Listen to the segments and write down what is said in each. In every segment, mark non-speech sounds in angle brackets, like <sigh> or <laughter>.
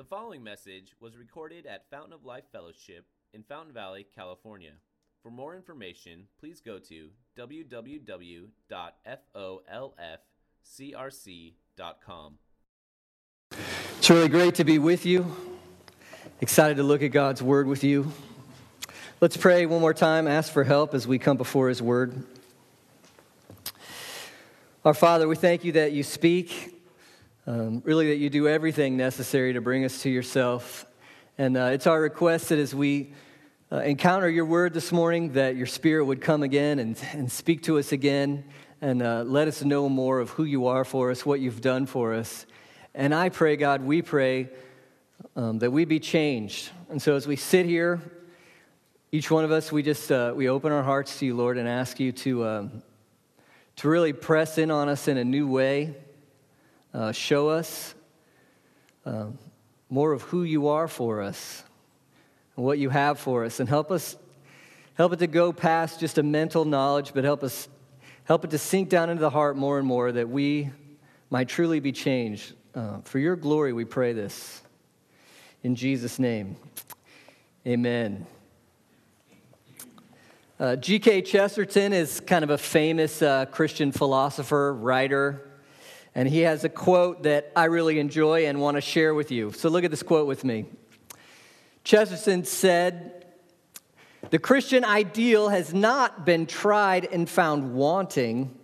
The following message was recorded at Fountain of Life Fellowship in Fountain Valley, California. For more information, please go to www.folfcrc.com. It's really great to be with you. Excited to look at God's Word with you. Let's pray one more time, ask for help as we come before His Word. Our Father, we thank you that you speak, um, really, that you do everything necessary to bring us to yourself. And uh, it's our request that as we uh, encounter your word this morning, that your spirit would come again and, and speak to us again and uh, let us know more of who you are for us, what you've done for us. And I pray, God, we pray um, that we be changed. And so as we sit here, each one of us, we just uh, we open our hearts to you, Lord, and ask you to um, to really press in on us in a new way, uh, show us um, more of who you are for us and what you have for us, and help us help it to go past just a mental knowledge, but help us help it to sink down into the heart more and more that we might truly be changed. Uh, for your glory, we pray this. In Jesus' name, amen. Uh, G.K. Chesterton is kind of a famous uh, Christian philosopher, writer, and he has a quote that I really enjoy and want to share with you. So look at this quote with me. Chesterton said, The Christian ideal has not been tried and found wanting,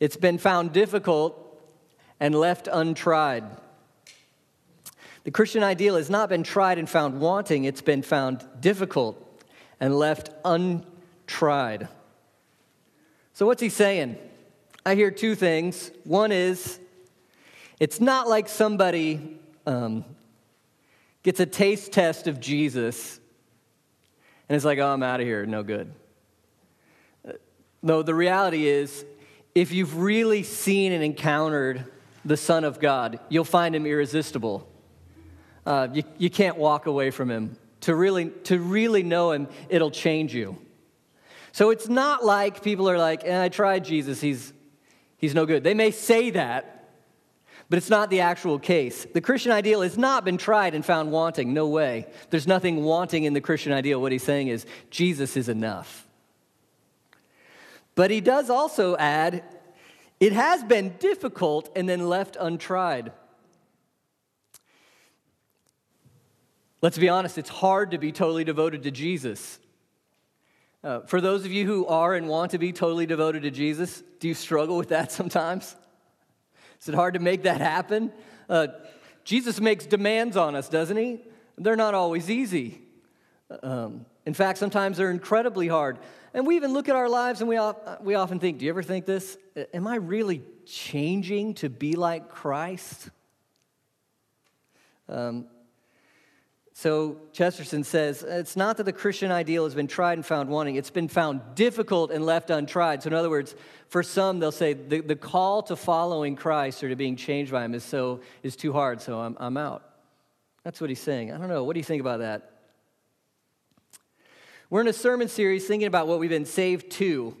it's been found difficult and left untried. The Christian ideal has not been tried and found wanting, it's been found difficult and left untried. So, what's he saying? I hear two things. One is, it's not like somebody um, gets a taste test of Jesus and it's like, oh, I'm out of here, no good. No, the reality is, if you've really seen and encountered the Son of God, you'll find him irresistible. Uh, you, you can't walk away from him. To really, to really know him, it'll change you. So it's not like people are like, eh, I tried Jesus, he's, he's no good. They may say that, but it's not the actual case. The Christian ideal has not been tried and found wanting. No way. There's nothing wanting in the Christian ideal. What he's saying is, Jesus is enough. But he does also add, it has been difficult and then left untried. Let's be honest, it's hard to be totally devoted to Jesus. Uh, for those of you who are and want to be totally devoted to Jesus, do you struggle with that <laughs> sometimes? Is it hard to make that happen? Uh, Jesus makes demands on us, doesn't he? They're not always easy. Um, in fact, sometimes they're incredibly hard. And we even look at our lives and we, we often think, do you ever think this? Am I really changing to be like Christ? Um, so Chesterton says, it's not that the Christian ideal has been tried and found wanting, it's been found difficult and left untried. So, in other words, for some, they'll say the, the call to following Christ or to being changed by him is, so, is too hard, so I'm, I'm out. That's what he's saying. I don't know. What do you think about that? We're in a sermon series thinking about what we've been saved to.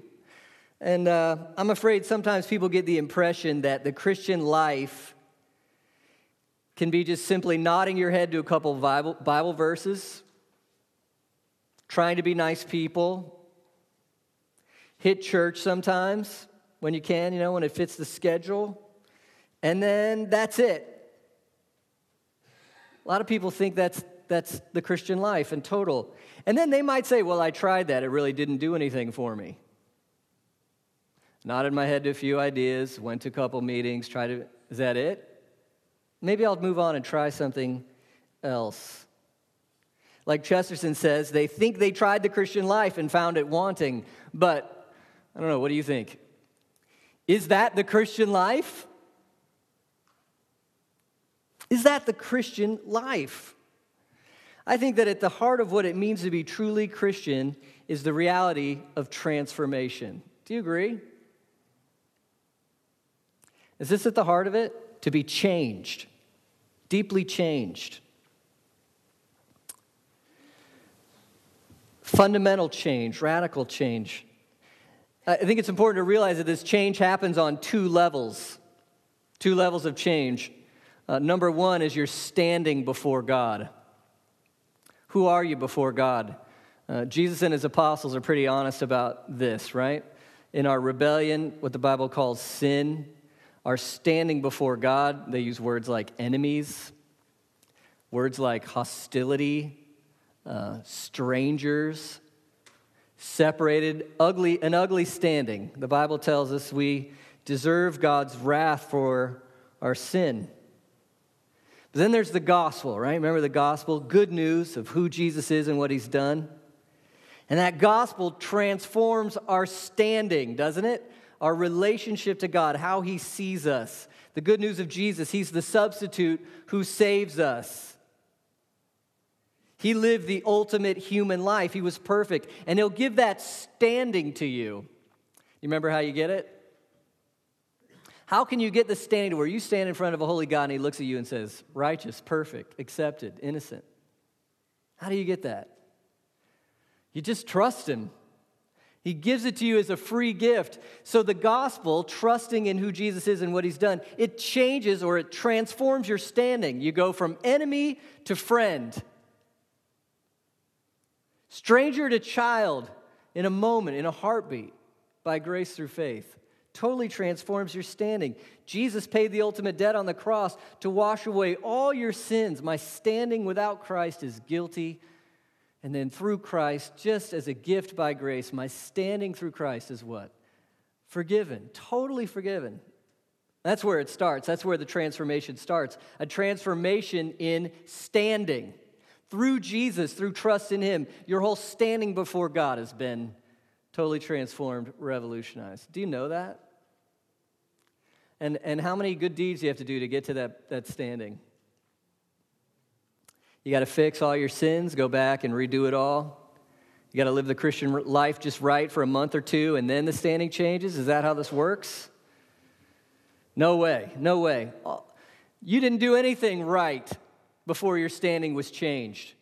And uh, I'm afraid sometimes people get the impression that the Christian life can be just simply nodding your head to a couple Bible, Bible verses, trying to be nice people, hit church sometimes when you can, you know, when it fits the schedule, and then that's it. A lot of people think that's, that's the Christian life in total. And then they might say, Well, I tried that, it really didn't do anything for me. Nodded my head to a few ideas, went to a couple meetings, tried to, is that it? Maybe I'll move on and try something else. Like Chesterton says, they think they tried the Christian life and found it wanting. But I don't know, what do you think? Is that the Christian life? Is that the Christian life? I think that at the heart of what it means to be truly Christian is the reality of transformation. Do you agree? Is this at the heart of it? To be changed, deeply changed. Fundamental change, radical change. I think it's important to realize that this change happens on two levels, two levels of change. Uh, number one is you're standing before God. Who are you before God? Uh, Jesus and his apostles are pretty honest about this, right? In our rebellion, what the Bible calls sin, our standing before God, they use words like enemies, words like hostility, uh, strangers, separated, ugly, an ugly standing. The Bible tells us we deserve God's wrath for our sin. But then there's the gospel, right? Remember the gospel? Good news of who Jesus is and what he's done. And that gospel transforms our standing, doesn't it? Our relationship to God, how He sees us. The good news of Jesus, He's the substitute who saves us. He lived the ultimate human life. He was perfect. And He'll give that standing to you. You remember how you get it? How can you get the standing to where you stand in front of a holy God and He looks at you and says, righteous, perfect, accepted, innocent? How do you get that? You just trust Him. He gives it to you as a free gift. So the gospel, trusting in who Jesus is and what he's done, it changes or it transforms your standing. You go from enemy to friend, stranger to child in a moment, in a heartbeat, by grace through faith. Totally transforms your standing. Jesus paid the ultimate debt on the cross to wash away all your sins. My standing without Christ is guilty and then through Christ, just as a gift by grace, my standing through Christ is what? Forgiven, totally forgiven. That's where it starts. That's where the transformation starts. A transformation in standing. Through Jesus, through trust in Him, your whole standing before God has been totally transformed, revolutionized. Do you know that? And, and how many good deeds you have to do to get to that, that standing? You got to fix all your sins, go back and redo it all. You got to live the Christian life just right for a month or two, and then the standing changes. Is that how this works? No way, no way. You didn't do anything right before your standing was changed.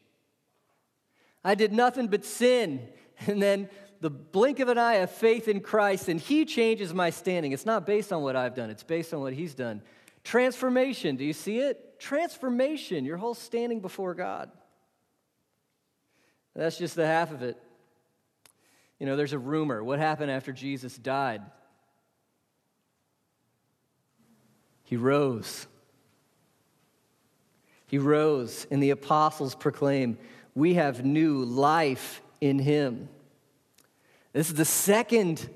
I did nothing but sin, <laughs> and then the blink of an eye of faith in Christ, and He changes my standing. It's not based on what I've done, it's based on what He's done. Transformation, do you see it? Transformation, your whole standing before God. That's just the half of it. You know, there's a rumor. What happened after Jesus died? He rose. He rose, and the apostles proclaim, We have new life in him. This is the second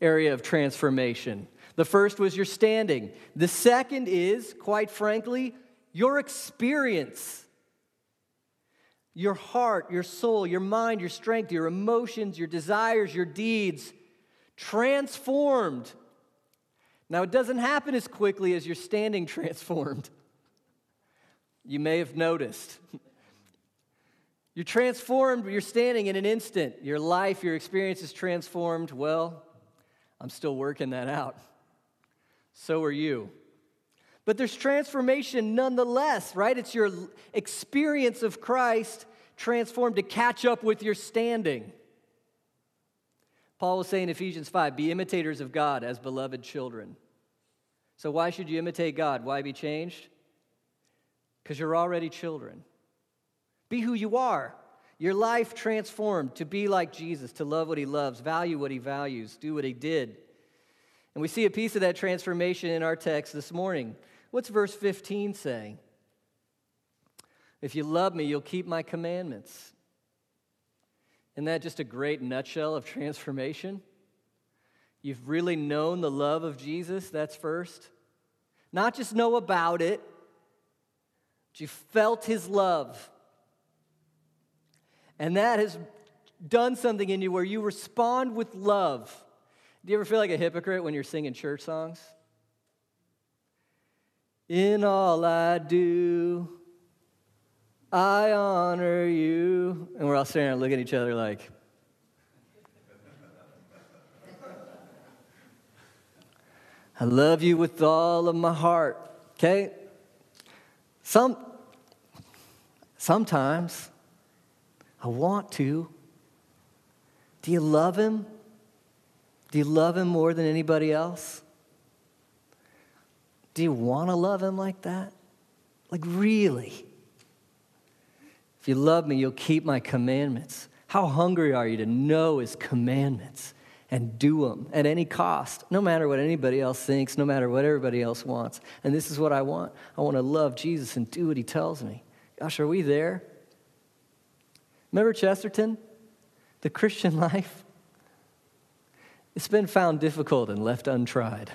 area of transformation. The first was your standing. The second is, quite frankly, your experience. Your heart, your soul, your mind, your strength, your emotions, your desires, your deeds transformed. Now, it doesn't happen as quickly as your standing <laughs> transformed. You may have noticed. You're transformed, you're standing in an instant. Your life, your experience is transformed. Well, I'm still working that out so are you. But there's transformation nonetheless, right? It's your experience of Christ transformed to catch up with your standing. Paul was saying in Ephesians 5 be imitators of God as beloved children. So, why should you imitate God? Why be changed? Because you're already children. Be who you are. Your life transformed to be like Jesus, to love what he loves, value what he values, do what he did. And we see a piece of that transformation in our text this morning. What's verse 15 saying? If you love me, you'll keep my commandments. Isn't that just a great nutshell of transformation? You've really known the love of Jesus, that's first. Not just know about it, but you felt his love. And that has done something in you where you respond with love. Do you ever feel like a hypocrite when you're singing church songs? In all I do, I honor you. And we're all staring and looking at each other like, I love you with all of my heart. Okay? Some sometimes I want to. Do you love him? Do you love him more than anybody else? Do you want to love him like that? Like, really? If you love me, you'll keep my commandments. How hungry are you to know his commandments and do them at any cost, no matter what anybody else thinks, no matter what everybody else wants? And this is what I want. I want to love Jesus and do what he tells me. Gosh, are we there? Remember Chesterton? The Christian <laughs> life? It's been found difficult and left untried.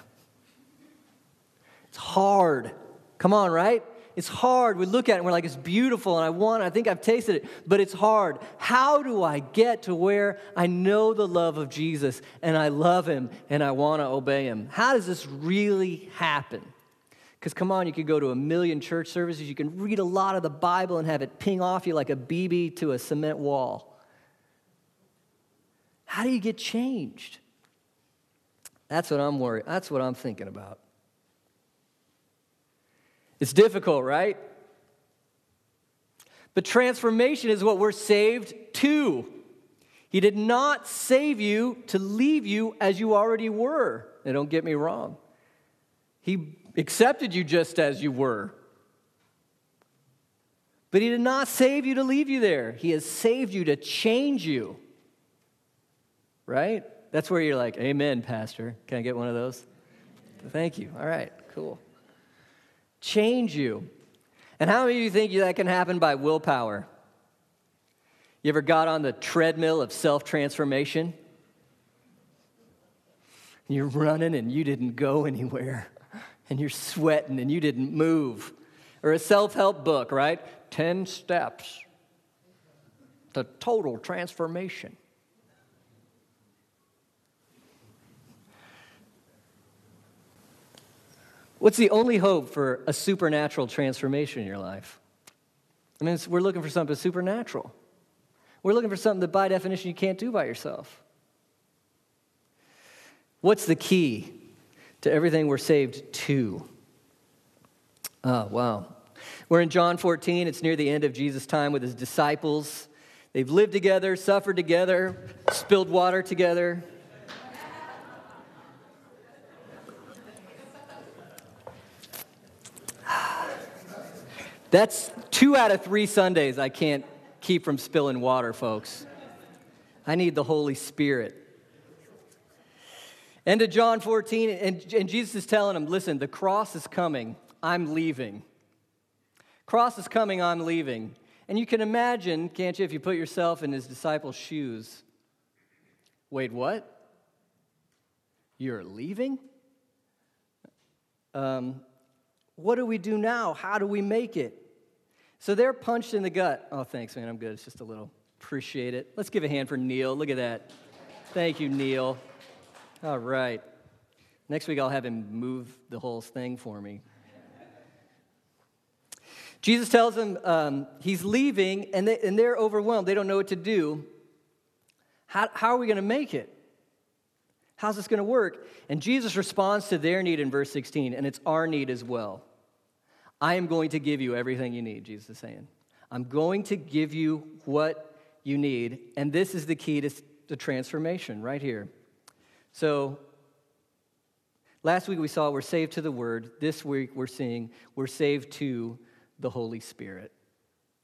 It's hard. Come on, right? It's hard. We look at it and we're like, it's beautiful and I want. I think I've tasted it, but it's hard. How do I get to where I know the love of Jesus and I love him and I want to obey him? How does this really happen? Because come on, you could go to a million church services, you can read a lot of the Bible and have it ping off you like a BB to a cement wall. How do you get changed? That's what I'm worried. That's what I'm thinking about. It's difficult, right? But transformation is what we're saved to. He did not save you to leave you as you already were. Now, don't get me wrong. He accepted you just as you were. But He did not save you to leave you there. He has saved you to change you. Right? That's where you're like, Amen, Pastor. Can I get one of those? Thank you. All right, cool change you. And how many of you think that can happen by willpower? You ever got on the treadmill of self transformation? You're running and you didn't go anywhere, and you're sweating and you didn't move. Or a self help book, right? 10 steps to total transformation. What's the only hope for a supernatural transformation in your life? I mean, we're looking for something supernatural. We're looking for something that, by definition, you can't do by yourself. What's the key to everything we're saved to? Oh, wow. We're in John 14. It's near the end of Jesus' time with his disciples. They've lived together, suffered together, spilled water together, That's two out of three Sundays I can't keep from spilling water, folks. I need the Holy Spirit. End of John 14, and, and Jesus is telling them, listen, the cross is coming, I'm leaving. Cross is coming, I'm leaving. And you can imagine, can't you, if you put yourself in his disciples' shoes? Wait, what? You're leaving? Um, what do we do now? How do we make it? So they're punched in the gut. Oh, thanks, man. I'm good. It's just a little. Appreciate it. Let's give a hand for Neil. Look at that. Thank you, Neil. All right. Next week, I'll have him move the whole thing for me. Jesus tells them um, he's leaving, and, they, and they're overwhelmed. They don't know what to do. How, how are we going to make it? How's this going to work? And Jesus responds to their need in verse 16, and it's our need as well. I am going to give you everything you need, Jesus is saying. I'm going to give you what you need. And this is the key to the transformation right here. So, last week we saw we're saved to the Word. This week we're seeing we're saved to the Holy Spirit.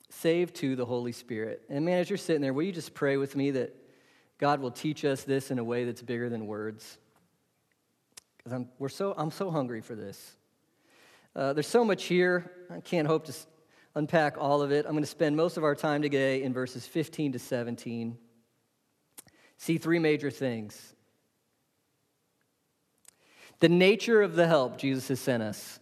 Saved to the Holy Spirit. And man, as you're sitting there, will you just pray with me that God will teach us this in a way that's bigger than words? Because I'm, we're so, I'm so hungry for this. Uh, there's so much here. I can't hope to unpack all of it. I'm going to spend most of our time today in verses 15 to 17. See three major things the nature of the help Jesus has sent us.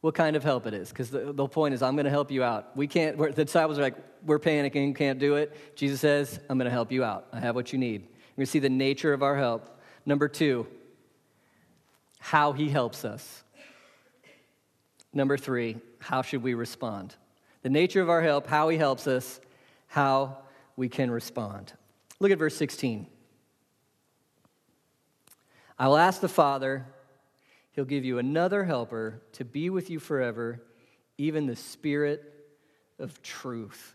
What kind of help it is? Because the, the point is, I'm going to help you out. We can't, the disciples are like, we're panicking, can't do it. Jesus says, I'm going to help you out. I have what you need. You're going to see the nature of our help. Number two, how he helps us. Number three, how should we respond? The nature of our help, how he helps us, how we can respond. Look at verse 16. I will ask the Father, he'll give you another helper to be with you forever, even the Spirit of truth.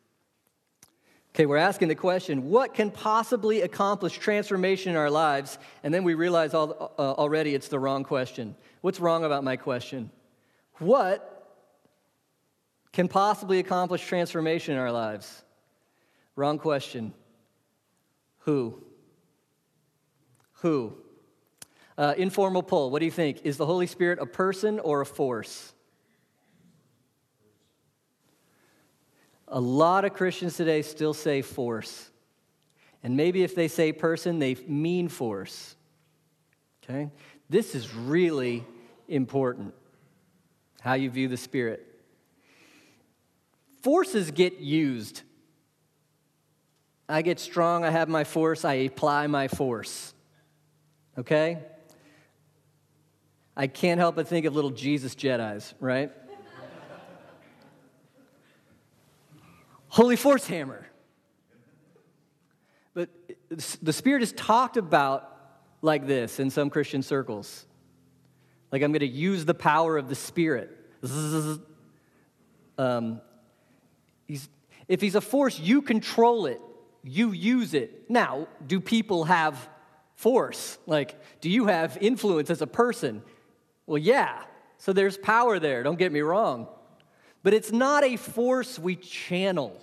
Okay, we're asking the question what can possibly accomplish transformation in our lives? And then we realize all, uh, already it's the wrong question. What's wrong about my question? What can possibly accomplish transformation in our lives? Wrong question. Who? Who? Uh, informal poll. What do you think? Is the Holy Spirit a person or a force? A lot of Christians today still say force. And maybe if they say person, they mean force. Okay? This is really important how you view the Spirit. Forces get used. I get strong, I have my force, I apply my force. Okay? I can't help but think of little Jesus Jedi's, right? <laughs> Holy Force Hammer. But the Spirit is talked about like this in some Christian circles. Like, I'm going to use the power of the Spirit. Um, he's, if he's a force, you control it, you use it. Now, do people have force? Like, do you have influence as a person? Well, yeah. So there's power there, don't get me wrong. But it's not a force we channel.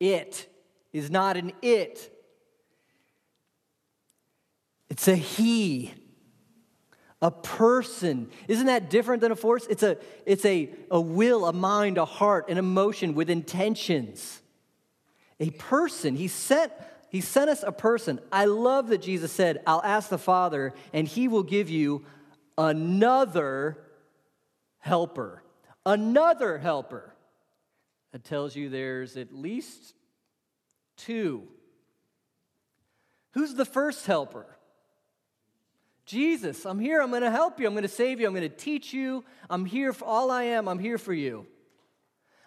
It is not an it, it's a he a person. Isn't that different than a force? It's a, it's a, a will, a mind, a heart, an emotion with intentions. A person. He sent, he sent us a person. I love that Jesus said, I'll ask the Father, and he will give you another helper. Another helper. That tells you there's at least two. Who's the first helper? Jesus, I'm here. I'm going to help you. I'm going to save you. I'm going to teach you. I'm here for all I am. I'm here for you.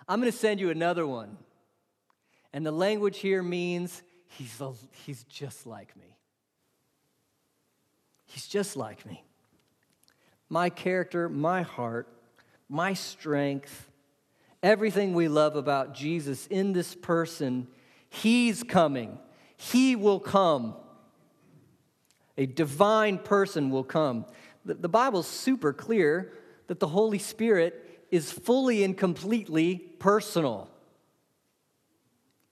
I'm going to send you another one. And the language here means he's, a, he's just like me. He's just like me. My character, my heart, my strength, everything we love about Jesus in this person, he's coming. He will come. A divine person will come. The, the Bible's super clear that the Holy Spirit is fully and completely personal.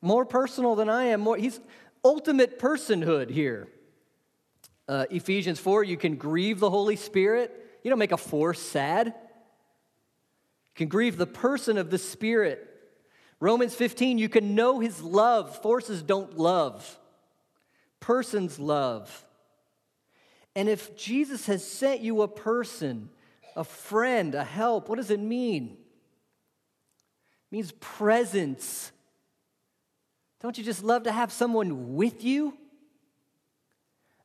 More personal than I am. More, he's ultimate personhood here. Uh, Ephesians 4, you can grieve the Holy Spirit. You don't make a force sad. You can grieve the person of the Spirit. Romans 15, you can know his love. Forces don't love, persons love. And if Jesus has sent you a person, a friend, a help, what does it mean? It means presence. Don't you just love to have someone with you?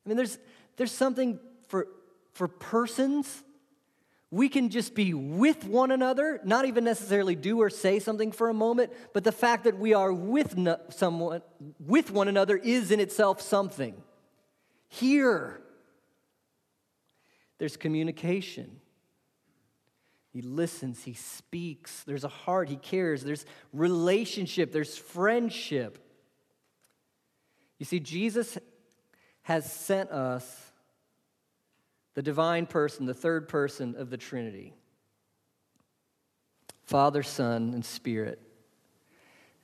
I mean, there's, there's something for, for persons. We can just be with one another, not even necessarily do or say something for a moment, but the fact that we are with no, someone, with one another is in itself something. Here, there's communication. He listens, he speaks, there's a heart, he cares, there's relationship, there's friendship. You see, Jesus has sent us the divine person, the third person of the Trinity Father, Son, and Spirit.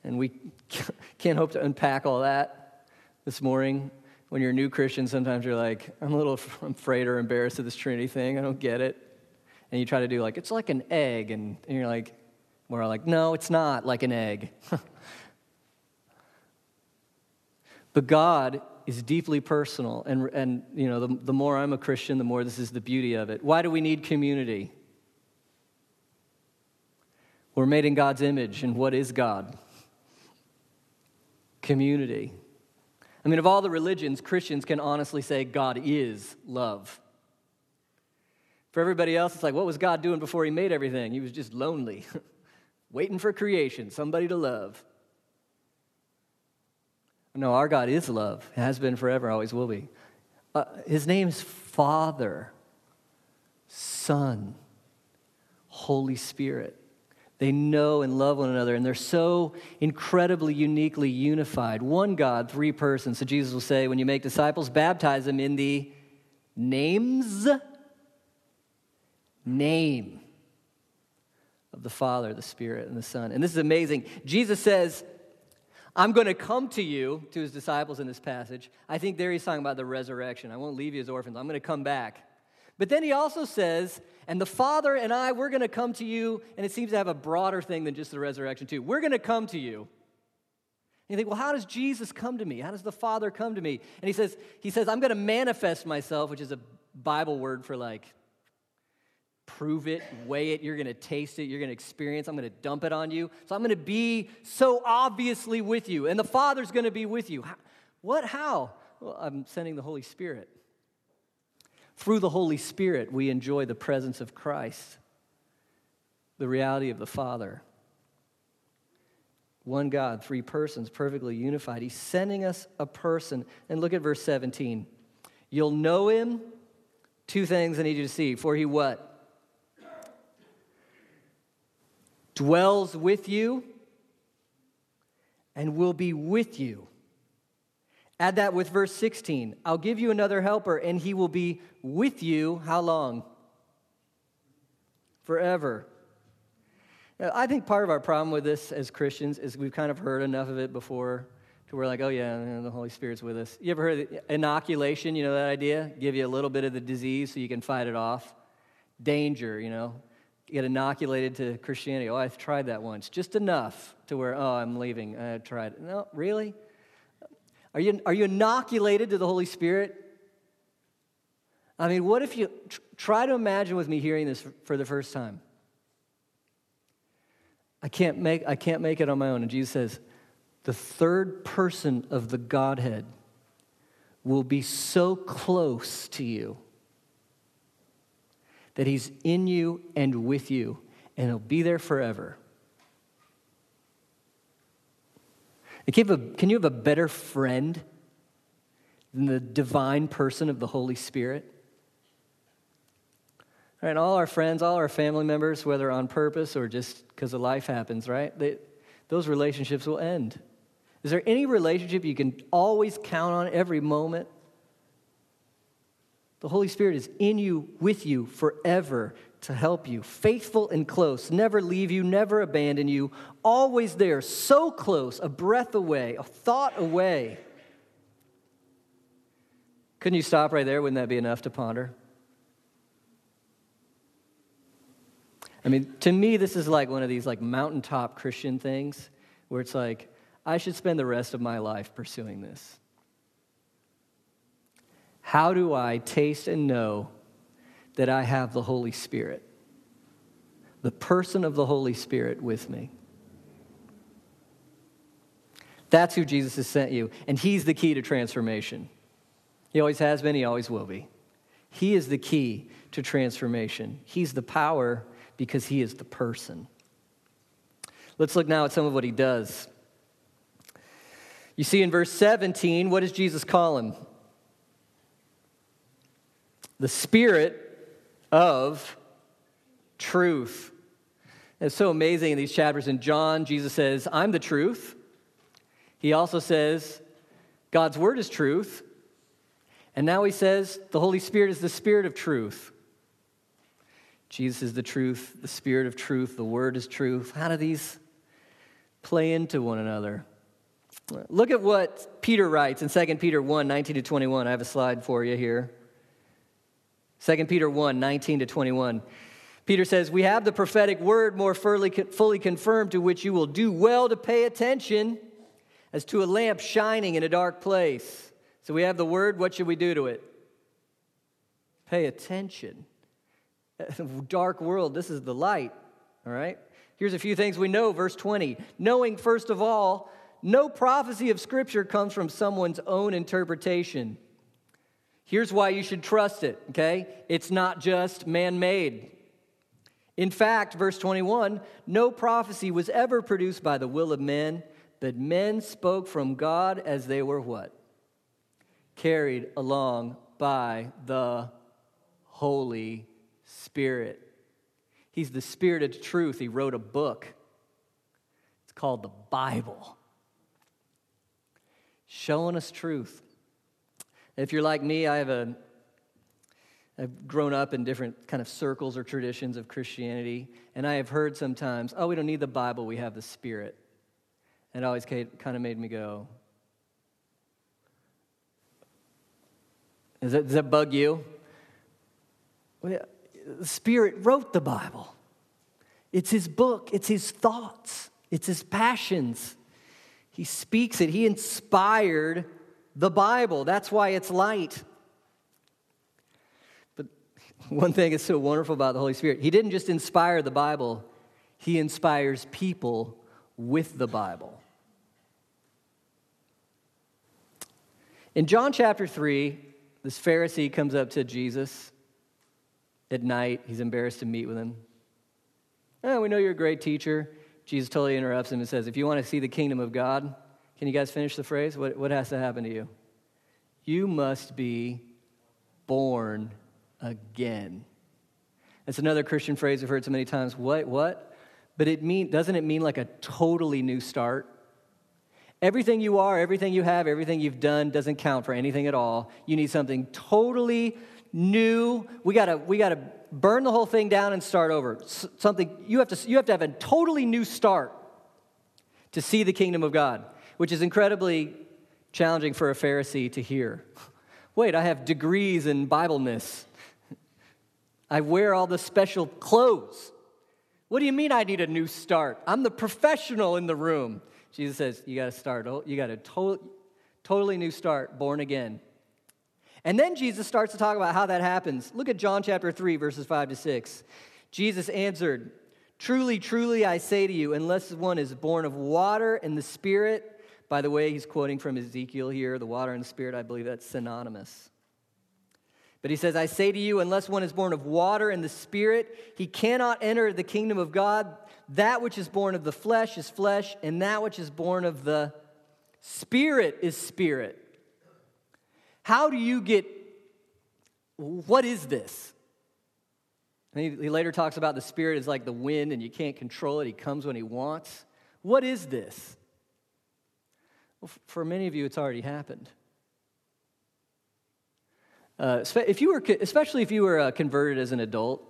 And we <laughs> can't hope to unpack all that this morning when you're a new Christian, sometimes you're like, I'm a little afraid or embarrassed of this Trinity thing. I don't get it. And you try to do like, it's like an egg. And, and you're like, we're like, no, it's not like an egg. <laughs> but God is deeply personal. And, and you know, the, the more I'm a Christian, the more this is the beauty of it. Why do we need community? We're made in God's image. And what is God? Community. I mean, of all the religions, Christians can honestly say God is love. For everybody else, it's like, what was God doing before He made everything? He was just lonely, <laughs> waiting for creation, somebody to love. No, our God is love, has been forever, always will be. Uh, his name's Father, Son, Holy Spirit. They know and love one another, and they're so incredibly uniquely unified. One God, three persons. So Jesus will say, when you make disciples, baptize them in the names, name of the Father, the Spirit, and the Son. And this is amazing. Jesus says, I'm going to come to you, to his disciples in this passage. I think there he's talking about the resurrection. I won't leave you as orphans. I'm going to come back. But then he also says, and the Father and I, we're going to come to you. And it seems to have a broader thing than just the resurrection, too. We're going to come to you. And you think, well, how does Jesus come to me? How does the Father come to me? And he says, he says, I'm going to manifest myself, which is a Bible word for like prove it, weigh it, you're going to taste it, you're going to experience, I'm going to dump it on you. So I'm going to be so obviously with you, and the Father's going to be with you. What? How? Well, I'm sending the Holy Spirit. Through the Holy Spirit, we enjoy the presence of Christ, the reality of the Father. One God, three persons, perfectly unified. He's sending us a person. And look at verse 17. You'll know him. Two things I need you to see. For he what? dwells with you and will be with you. Add that with verse 16. I'll give you another helper, and he will be with you how long? Forever. Now, I think part of our problem with this as Christians is we've kind of heard enough of it before to where, like, oh, yeah, the Holy Spirit's with us. You ever heard of inoculation? You know that idea? Give you a little bit of the disease so you can fight it off. Danger, you know get inoculated to Christianity. Oh, I've tried that once. Just enough to where, oh, I'm leaving. I tried. No, really? Are you, are you inoculated to the Holy Spirit? I mean, what if you tr- try to imagine with me hearing this for the first time? I can't make I can't make it on my own. And Jesus says, the third person of the Godhead will be so close to you that He's in you and with you, and He'll be there forever. Can you, have a, can you have a better friend than the divine person of the Holy Spirit? Right, all our friends, all our family members, whether on purpose or just because of life happens, right? They, those relationships will end. Is there any relationship you can always count on every moment? The Holy Spirit is in you, with you forever to help you, faithful and close, never leave you, never abandon you, always there, so close, a breath away, a thought away. Couldn't you stop right there? Wouldn't that be enough to ponder? I mean, to me, this is like one of these like mountaintop Christian things where it's like, I should spend the rest of my life pursuing this. How do I taste and know that I have the Holy Spirit? The person of the Holy Spirit with me. That's who Jesus has sent you, and He's the key to transformation. He always has been, He always will be. He is the key to transformation. He's the power because He is the person. Let's look now at some of what He does. You see in verse 17, what does Jesus call Him? the Spirit of truth. It's so amazing in these chapters. In John, Jesus says, I'm the truth. He also says, God's word is truth. And now he says, the Holy Spirit is the Spirit of truth. Jesus is the truth, the Spirit of truth, the Word is truth. How do these play into one another? Look at what Peter writes in 2 Peter 1 19 to 21. I have a slide for you here. 2 Peter 1 19 to 21. Peter says, We have the prophetic word more fully, fully confirmed, to which you will do well to pay attention as to a lamp shining in a dark place. So we have the word. What should we do to it? Pay attention. <laughs> Dark world, this is the light, all right? Here's a few things we know. Verse 20 knowing, first of all, no prophecy of Scripture comes from someone's own interpretation. Here's why you should trust it, okay? It's not just man made. In fact, verse 21 no prophecy was ever produced by the will of men, but men spoke from God as they were what? Carried along by the Holy Spirit. He's the Spirit of truth. He wrote a book. It's called the Bible, showing us truth. If you're like me, I have a, I've grown up in different kind of circles or traditions of Christianity, and I have heard sometimes, oh, we don't need the Bible, we have the Spirit. And it always kind of made me go, that, does that bug you? Well, the Spirit wrote the Bible. It's His book, it's His thoughts, it's His passions. He speaks it, He inspired the Bible. That's why it's light. But one thing is so wonderful about the Holy Spirit He didn't just inspire the Bible, He inspires people with the Bible. In John chapter 3, this Pharisee comes up to Jesus at night. He's embarrassed to meet with him. Oh, we know you're a great teacher. Jesus totally interrupts him and says, If you want to see the kingdom of God, can you guys finish the phrase? What, what has to happen to you? You must be born again. That's another Christian phrase we've heard so many times. What? What? But it mean, doesn't it mean like a totally new start? Everything you are, everything you have, everything you've done doesn't count for anything at all. You need something totally new. We gotta, we gotta burn the whole thing down and start over. something you have to, you have to have a totally new start to see the kingdom of God, which is incredibly challenging for a Pharisee to hear. Wait, I have degrees in Bibleness. I wear all the special clothes. What do you mean I need a new start? I'm the professional in the room. Jesus says, You got to start. You got a to- totally new start, born again. And then Jesus starts to talk about how that happens. Look at John chapter 3, verses 5 to 6. Jesus answered, Truly, truly, I say to you, unless one is born of water and the Spirit, by the way, he's quoting from Ezekiel here, the water and the Spirit, I believe that's synonymous. But he says, I say to you, unless one is born of water and the Spirit, he cannot enter the kingdom of God. That which is born of the flesh is flesh, and that which is born of the spirit is spirit. How do you get, what is this? He, he later talks about the spirit is like the wind and you can't control it, he comes when he wants. What is this? Well, for many of you, it's already happened. Uh, if you were, especially if you were uh, converted as an adult,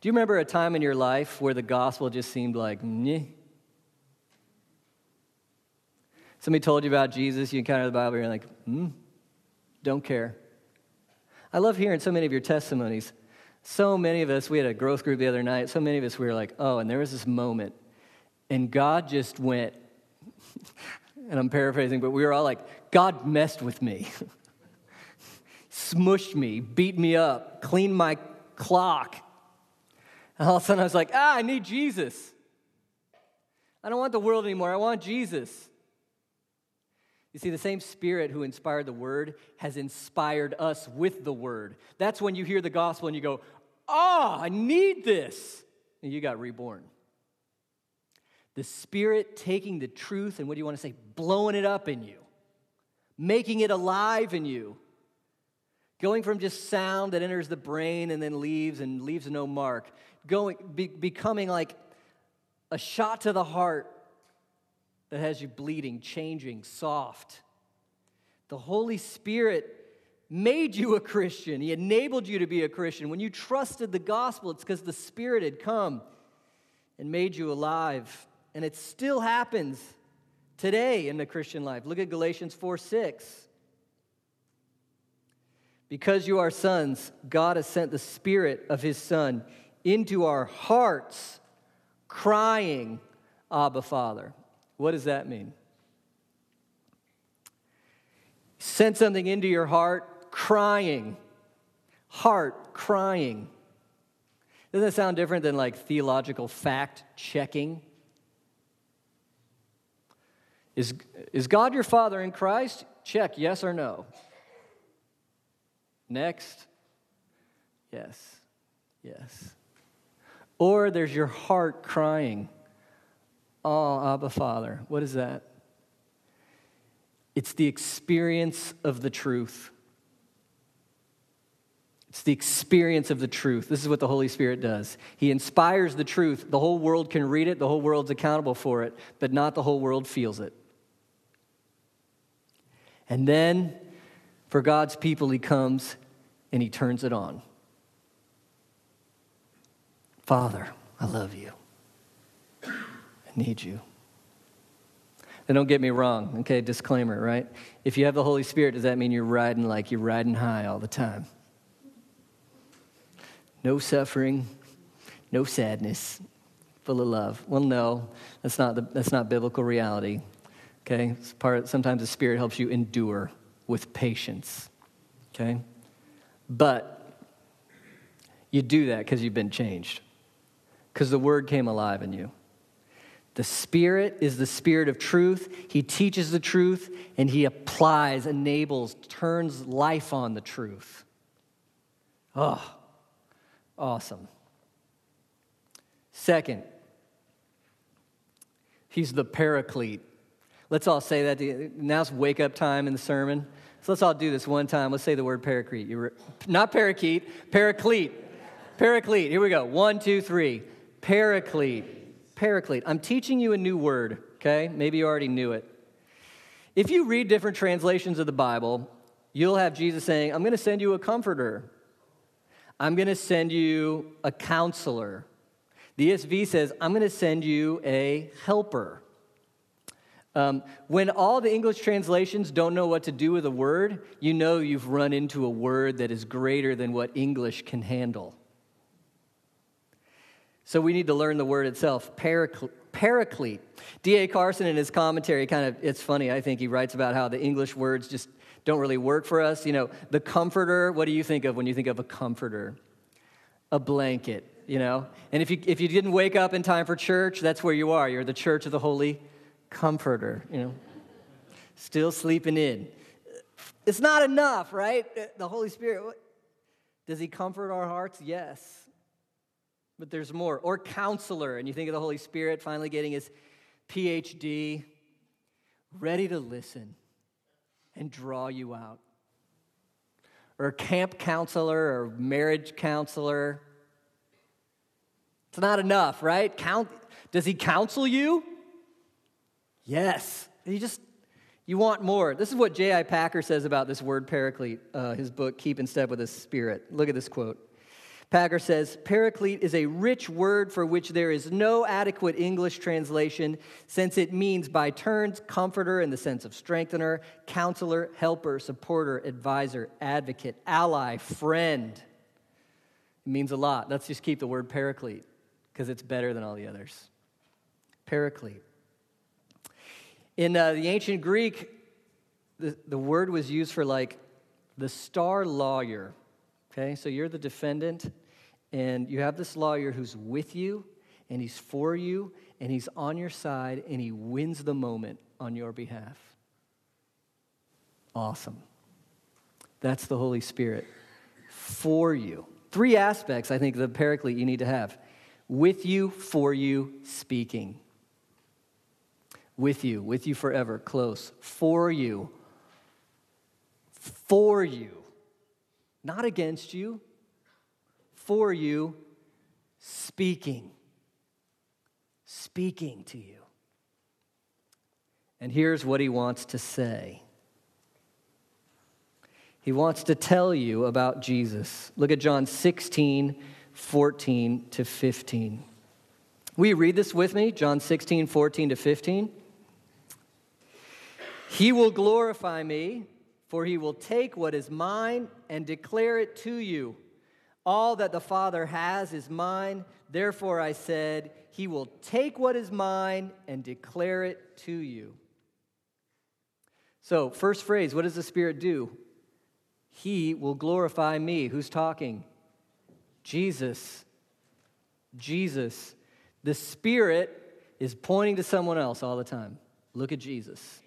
do you remember a time in your life where the gospel just seemed like, Nyeh? Somebody told you about Jesus, you encounter the Bible, you're like, hmm, don't care. I love hearing so many of your testimonies. So many of us, we had a growth group the other night, so many of us, we were like, oh, and there was this moment, and God just went, <laughs> and I'm paraphrasing, but we were all like, God messed with me, <laughs> smushed me, beat me up, cleaned my clock, and all of a sudden I was like, ah, I need Jesus. I don't want the world anymore. I want Jesus. You see, the same Spirit who inspired the Word has inspired us with the Word. That's when you hear the gospel and you go, oh, I need this. And you got reborn. The Spirit taking the truth and what do you want to say? Blowing it up in you, making it alive in you. Going from just sound that enters the brain and then leaves and leaves no mark going, be, becoming like a shot to the heart that has you bleeding, changing, soft. The Holy Spirit made you a Christian. He enabled you to be a Christian. When you trusted the gospel, it's because the Spirit had come and made you alive. And it still happens today in the Christian life. Look at Galatians 4 6. Because you are sons, God has sent the Spirit of His Son into our hearts, crying, Abba, Father. What does that mean? Send something into your heart, crying. Heart crying. Doesn't that sound different than like theological fact checking? Is, is God your Father in Christ? Check, yes or no. Next. Yes. Yes. Or there's your heart crying, Oh, Abba Father. What is that? It's the experience of the truth. It's the experience of the truth. This is what the Holy Spirit does. He inspires the truth. The whole world can read it, the whole world's accountable for it, but not the whole world feels it. And then, for God's people, He comes and He turns it on. Father, I love you. I need you. And don't get me wrong, okay? Disclaimer, right? If you have the Holy Spirit, does that mean you're riding like you're riding high all the time? No suffering, no sadness, full of love. Well, no, that's not, the, that's not biblical reality. Okay? It's part, sometimes the Spirit helps you endure with patience. Okay? But you do that because you've been changed, because the Word came alive in you. The Spirit is the Spirit of truth. He teaches the truth and He applies, enables, turns life on the truth. Oh, awesome. Second, He's the paraclete. Let's all say that. Now's wake up time in the sermon. So let's all do this one time. Let's say the word paraclete. Re- not parakeet, paraclete. Paraclete. Here we go. One, two, three. Paraclete. Paraclete. I'm teaching you a new word, okay? Maybe you already knew it. If you read different translations of the Bible, you'll have Jesus saying, I'm going to send you a comforter. I'm going to send you a counselor. The ESV says, I'm going to send you a helper. Um, when all the English translations don't know what to do with a word, you know you've run into a word that is greater than what English can handle. So we need to learn the word itself, paraclete. D.A. Carson in his commentary, kind of, it's funny, I think he writes about how the English words just don't really work for us. You know, the comforter, what do you think of when you think of a comforter? A blanket you know? And if you, if you didn't wake up in time for church, that's where you are. You're the church of the Holy Comforter, you know? Still sleeping in. It's not enough, right? The Holy Spirit, does He comfort our hearts? Yes. But there's more. Or counselor, and you think of the Holy Spirit finally getting his PhD, ready to listen and draw you out. Or camp counselor or marriage counselor it's not enough, right? Count, does he counsel you? Yes. You just, you want more. This is what J.I. Packer says about this word paraclete, uh, his book, Keep in Step with the Spirit. Look at this quote. Packer says, Paraclete is a rich word for which there is no adequate English translation, since it means by turns comforter in the sense of strengthener, counselor, helper, supporter, advisor, advocate, ally, friend. It means a lot. Let's just keep the word paraclete because it's better than all the others. Paraclete. In uh, the ancient Greek, the, the word was used for like the star lawyer. Okay, so you're the defendant, and you have this lawyer who's with you, and he's for you, and he's on your side, and he wins the moment on your behalf. Awesome. That's the Holy Spirit for you. Three aspects, I think, the paraclete you need to have with you, for you, speaking. With you, with you forever, close. For you, for you, not against you, for you, speaking. Speaking to you. And here's what he wants to say. He wants to tell you about Jesus. Look at John 16, 14 to 15. Will you read this with me? John 16, 14 to 15. He will glorify me, for he will take what is mine and declare it to you. All that the Father has is mine. Therefore, I said, He will take what is mine and declare it to you. So, first phrase what does the Spirit do? He will glorify me. Who's talking? Jesus. Jesus. The Spirit is pointing to someone else all the time. Look at Jesus.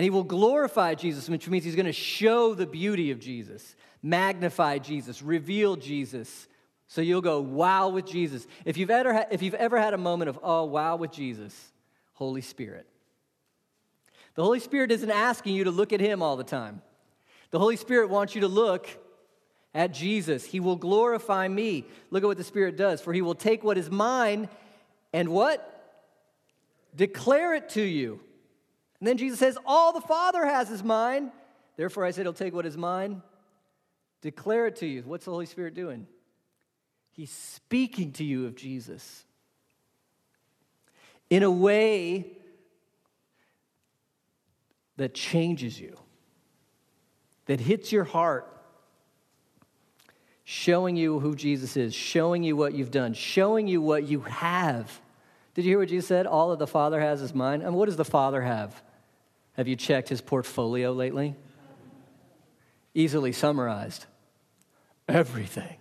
And he will glorify Jesus, which means he's going to show the beauty of Jesus, magnify Jesus, reveal Jesus. So you'll go, wow, with Jesus. If you've, ever if you've ever had a moment of, oh, wow, with Jesus, Holy Spirit. The Holy Spirit isn't asking you to look at him all the time. The Holy Spirit wants you to look at Jesus. He will glorify me. Look at what the Spirit does. For he will take what is mine and what? Declare it to you. And then Jesus says, All the Father has is mine. Therefore, I said, He'll take what is mine, declare it to you. What's the Holy Spirit doing? He's speaking to you of Jesus in a way that changes you, that hits your heart, showing you who Jesus is, showing you what you've done, showing you what you have. Did you hear what Jesus said? All that the Father has is mine. And what does the Father have? Have you checked his portfolio lately? Easily summarized everything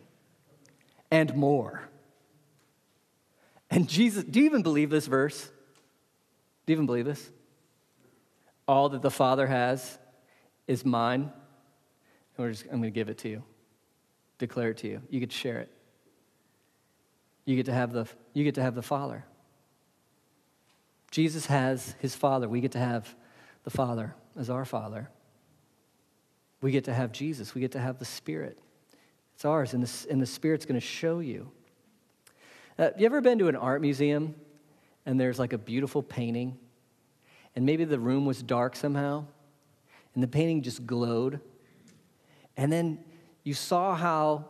and more. And Jesus, do you even believe this verse? Do you even believe this? All that the Father has is mine. And just, I'm going to give it to you, declare it to you. You get to share it. You get to have the, you get to have the Father. Jesus has his Father. We get to have the Father as our Father. We get to have Jesus. We get to have the Spirit. It's ours, and the, and the Spirit's going to show you. Uh, you ever been to an art museum and there's like a beautiful painting, and maybe the room was dark somehow, and the painting just glowed, and then you saw how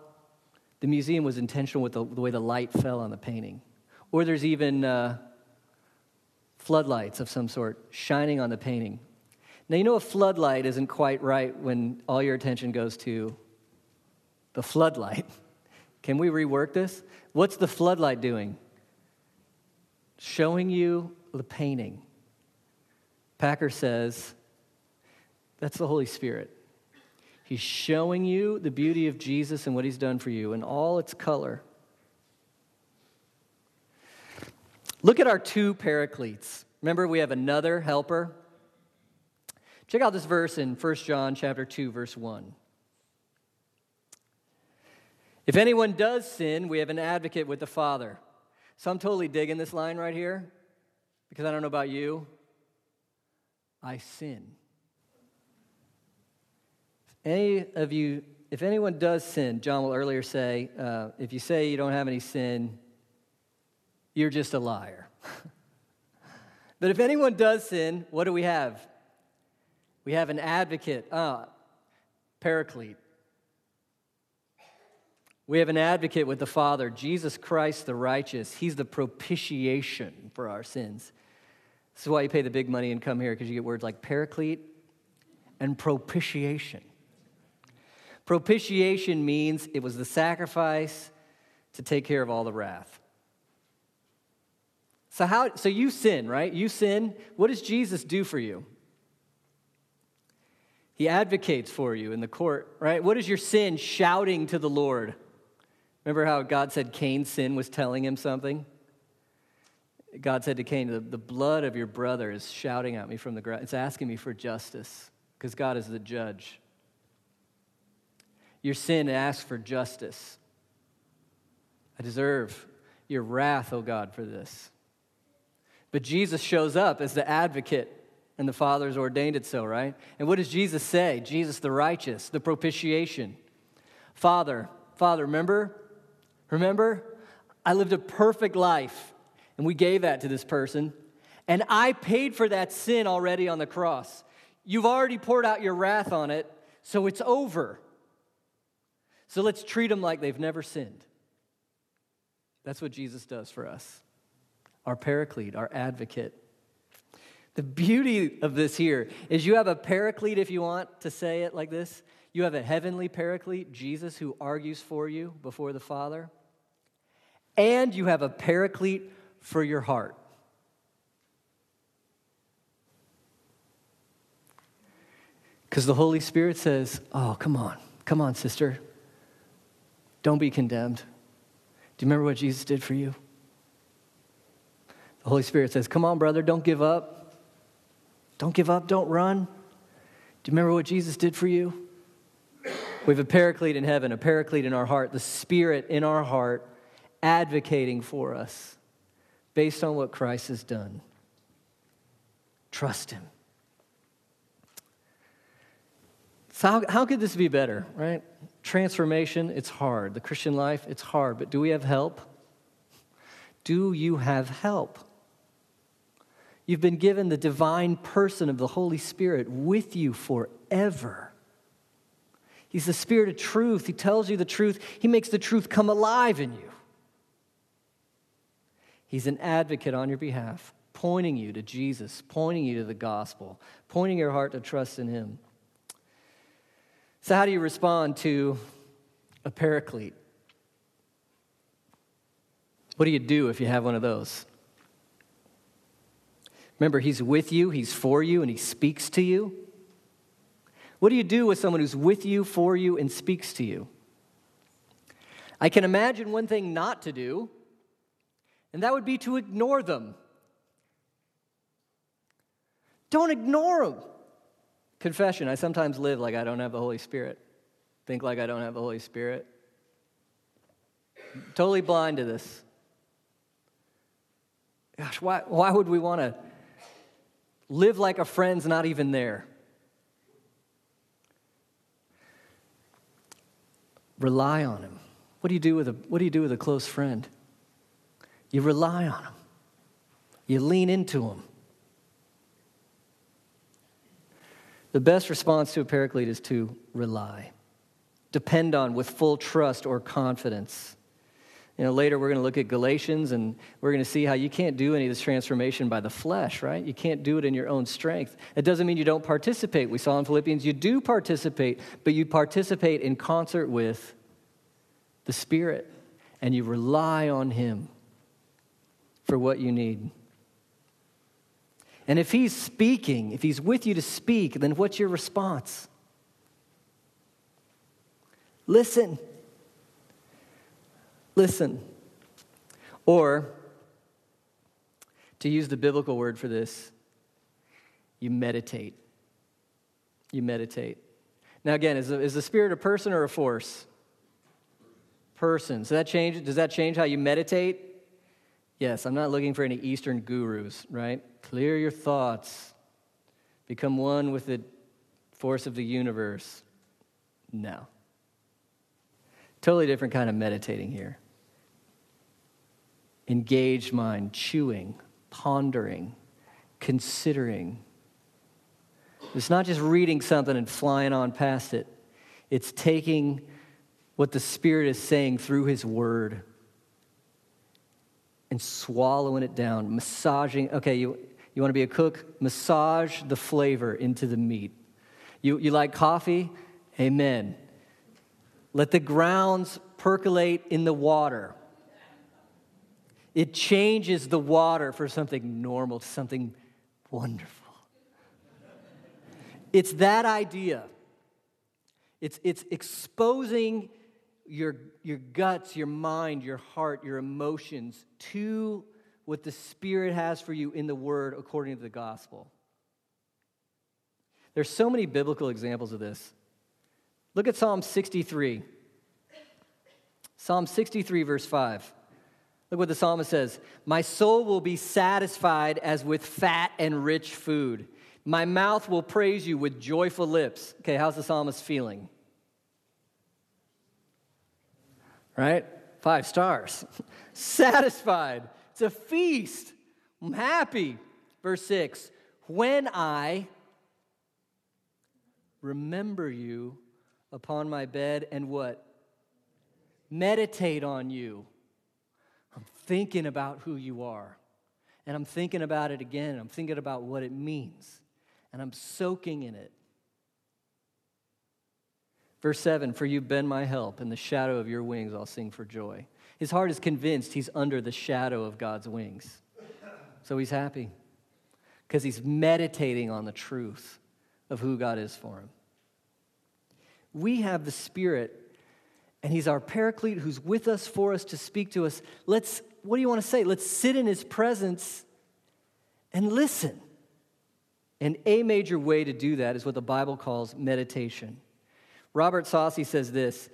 the museum was intentional with the, the way the light fell on the painting? Or there's even uh, floodlights of some sort shining on the painting. Now, you know, a floodlight isn't quite right when all your attention goes to the floodlight. <laughs> Can we rework this? What's the floodlight doing? Showing you the painting. Packer says that's the Holy Spirit. He's showing you the beauty of Jesus and what he's done for you in all its color. Look at our two paracletes. Remember, we have another helper. Check out this verse in 1 John chapter 2, verse 1. If anyone does sin, we have an advocate with the Father. So I'm totally digging this line right here because I don't know about you. I sin. If any of you, if anyone does sin, John will earlier say, uh, if you say you don't have any sin, you're just a liar. <laughs> but if anyone does sin, what do we have? We have an advocate, uh, paraclete. We have an advocate with the Father, Jesus Christ the righteous. He's the propitiation for our sins. This is why you pay the big money and come here, because you get words like paraclete and propitiation. Propitiation means it was the sacrifice to take care of all the wrath. So how so you sin, right? You sin. What does Jesus do for you? He advocates for you in the court, right? What is your sin shouting to the Lord? Remember how God said Cain's sin was telling him something? God said to Cain, the, the blood of your brother is shouting at me from the ground. It's asking me for justice because God is the judge. Your sin asks for justice. I deserve your wrath, O oh God, for this. But Jesus shows up as the advocate, and the Father's ordained it so, right? And what does Jesus say? Jesus, the righteous, the propitiation. Father, Father, remember Remember? I lived a perfect life, and we gave that to this person. And I paid for that sin already on the cross. You've already poured out your wrath on it, so it's over. So let's treat them like they've never sinned. That's what Jesus does for us our paraclete, our advocate. The beauty of this here is you have a paraclete, if you want to say it like this. You have a heavenly paraclete, Jesus, who argues for you before the Father and you have a paraclete for your heart. Because the Holy Spirit says, Oh, come on, come on, sister. Don't be condemned. Do you remember what Jesus did for you? The Holy Spirit says, Come on, brother, don't give up. Don't give up, don't run. Do you remember what Jesus did for you? We have a paraclete in heaven, a paraclete in our heart, the Spirit in our heart advocating for us based on what Christ has done. Trust Him. So, how, how could this be better, right? Transformation, it's hard. The Christian life, it's hard. But do we have help? Do you have help? You've been given the divine person of the Holy Spirit with you forever. He's the Spirit of truth. He tells you the truth, He makes the truth come alive in you. He's an advocate on your behalf, pointing you to Jesus, pointing you to the gospel, pointing your heart to trust in Him. So, how do you respond to a paraclete? What do you do if you have one of those? Remember, He's with you, He's for you, and He speaks to you. What do you do with someone who's with you, for you, and speaks to you? I can imagine one thing not to do, and that would be to ignore them. Don't ignore them. Confession I sometimes live like I don't have the Holy Spirit, think like I don't have the Holy Spirit. totally blind to this. Gosh, why, why would we want to live like a friend's not even there? Rely on him. What do you do with a, what do you do with a close friend? You rely on him. You lean into him. The best response to a paraclete is to rely, depend on with full trust or confidence. You know, later we're going to look at Galatians and we're going to see how you can't do any of this transformation by the flesh, right? You can't do it in your own strength. It doesn't mean you don't participate. We saw in Philippians you do participate, but you participate in concert with the Spirit and you rely on Him for what you need. And if He's speaking, if He's with you to speak, then what's your response? Listen listen. Or, to use the biblical word for this, you meditate. You meditate. Now, again, is the, is the spirit a person or a force? Person. So that change, does that change how you meditate? Yes, I'm not looking for any Eastern gurus, right? Clear your thoughts. Become one with the force of the universe. No. Totally different kind of meditating here engaged mind, chewing, pondering, considering. It's not just reading something and flying on past it, it's taking what the Spirit is saying through His Word and swallowing it down, massaging. Okay, you, you want to be a cook? Massage the flavor into the meat. You, you like coffee? Amen. Let the grounds percolate in the water. It changes the water for something normal to something wonderful. It's that idea. It's, it's exposing your, your guts, your mind, your heart, your emotions to what the Spirit has for you in the Word according to the gospel. There's so many biblical examples of this. Look at Psalm 63. Psalm 63, verse 5. Look what the psalmist says My soul will be satisfied as with fat and rich food. My mouth will praise you with joyful lips. Okay, how's the psalmist feeling? Right? Five stars. <laughs> Satisfied. It's a feast. I'm happy. Verse 6 When I remember you upon my bed and what? Meditate on you thinking about who you are. And I'm thinking about it again. I'm thinking about what it means. And I'm soaking in it. Verse 7 For you've been my help. In the shadow of your wings, I'll sing for joy. His heart is convinced he's under the shadow of God's wings. So he's happy because he's meditating on the truth of who God is for him. We have the Spirit and he's our paraclete who's with us for us to speak to us. Let's, what do you want to say? Let's sit in his presence and listen. And a major way to do that is what the Bible calls meditation. Robert Saucy says this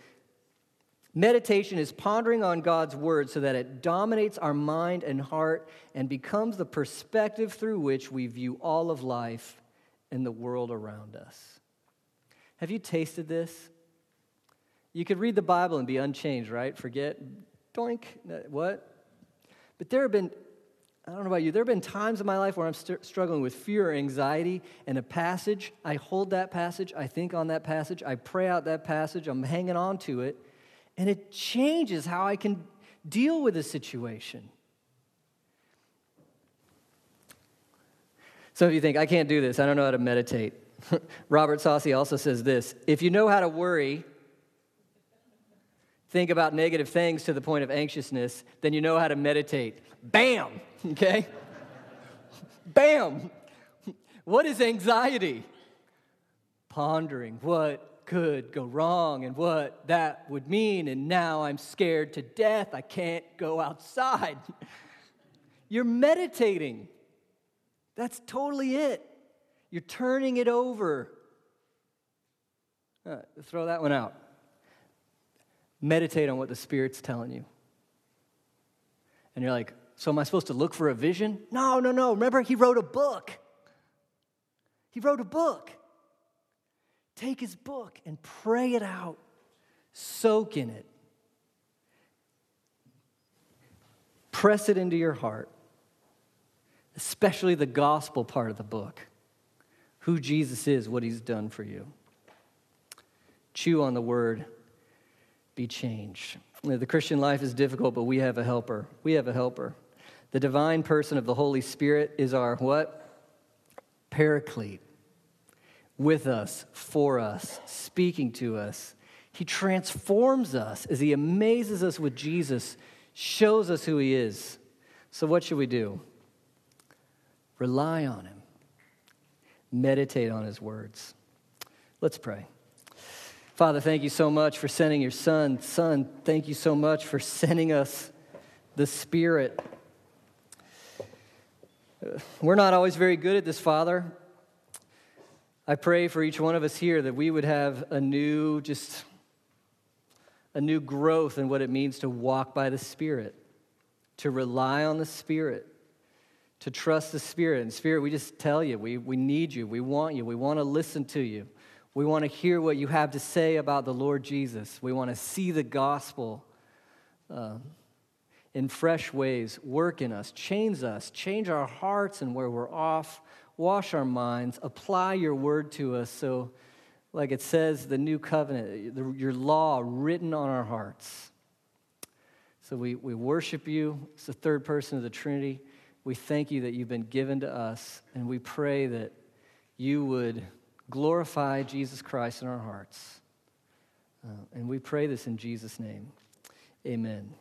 Meditation is pondering on God's word so that it dominates our mind and heart and becomes the perspective through which we view all of life and the world around us. Have you tasted this? You could read the Bible and be unchanged, right? Forget, doink, what? But there have been I don't know about you, there have been times in my life where I'm st- struggling with fear or anxiety, and a passage, I hold that passage, I think on that passage, I pray out that passage, I'm hanging on to it, and it changes how I can deal with a situation. Some of you think, I can't do this, I don't know how to meditate. <laughs> Robert Saucy also says this if you know how to worry, think about negative things to the point of anxiousness, then you know how to meditate. Bam! <laughs> Okay? Bam! What is anxiety? Pondering what could go wrong and what that would mean, and now I'm scared to death. I can't go outside. <laughs> You're meditating. That's totally it. You're turning it over. Uh, throw that one out. Meditate on what the Spirit's telling you. And you're like, so am I supposed to look for a vision? No, no, no. Remember, he wrote a book. He wrote a book. Take his book and pray it out, soak in it, press it into your heart, especially the gospel part of the book who Jesus is, what he's done for you. Chew on the word, be changed. The Christian life is difficult, but we have a helper. We have a helper. The divine person of the Holy Spirit is our what? Paraclete. With us, for us, speaking to us. He transforms us as he amazes us with Jesus, shows us who he is. So, what should we do? Rely on him meditate on his words. Let's pray. Father, thank you so much for sending your son. Son, thank you so much for sending us the Spirit. We're not always very good at this, Father. I pray for each one of us here that we would have a new, just a new growth in what it means to walk by the Spirit, to rely on the Spirit to trust the Spirit. And Spirit, we just tell you, we, we need you, we want you, we want to listen to you. We want to hear what you have to say about the Lord Jesus. We want to see the gospel uh, in fresh ways work in us, change us, change our hearts and where we're off, wash our minds, apply your word to us so, like it says, the new covenant, the, your law written on our hearts. So we, we worship you. It's the third person of the Trinity we thank you that you've been given to us, and we pray that you would glorify Jesus Christ in our hearts. Uh, and we pray this in Jesus' name. Amen.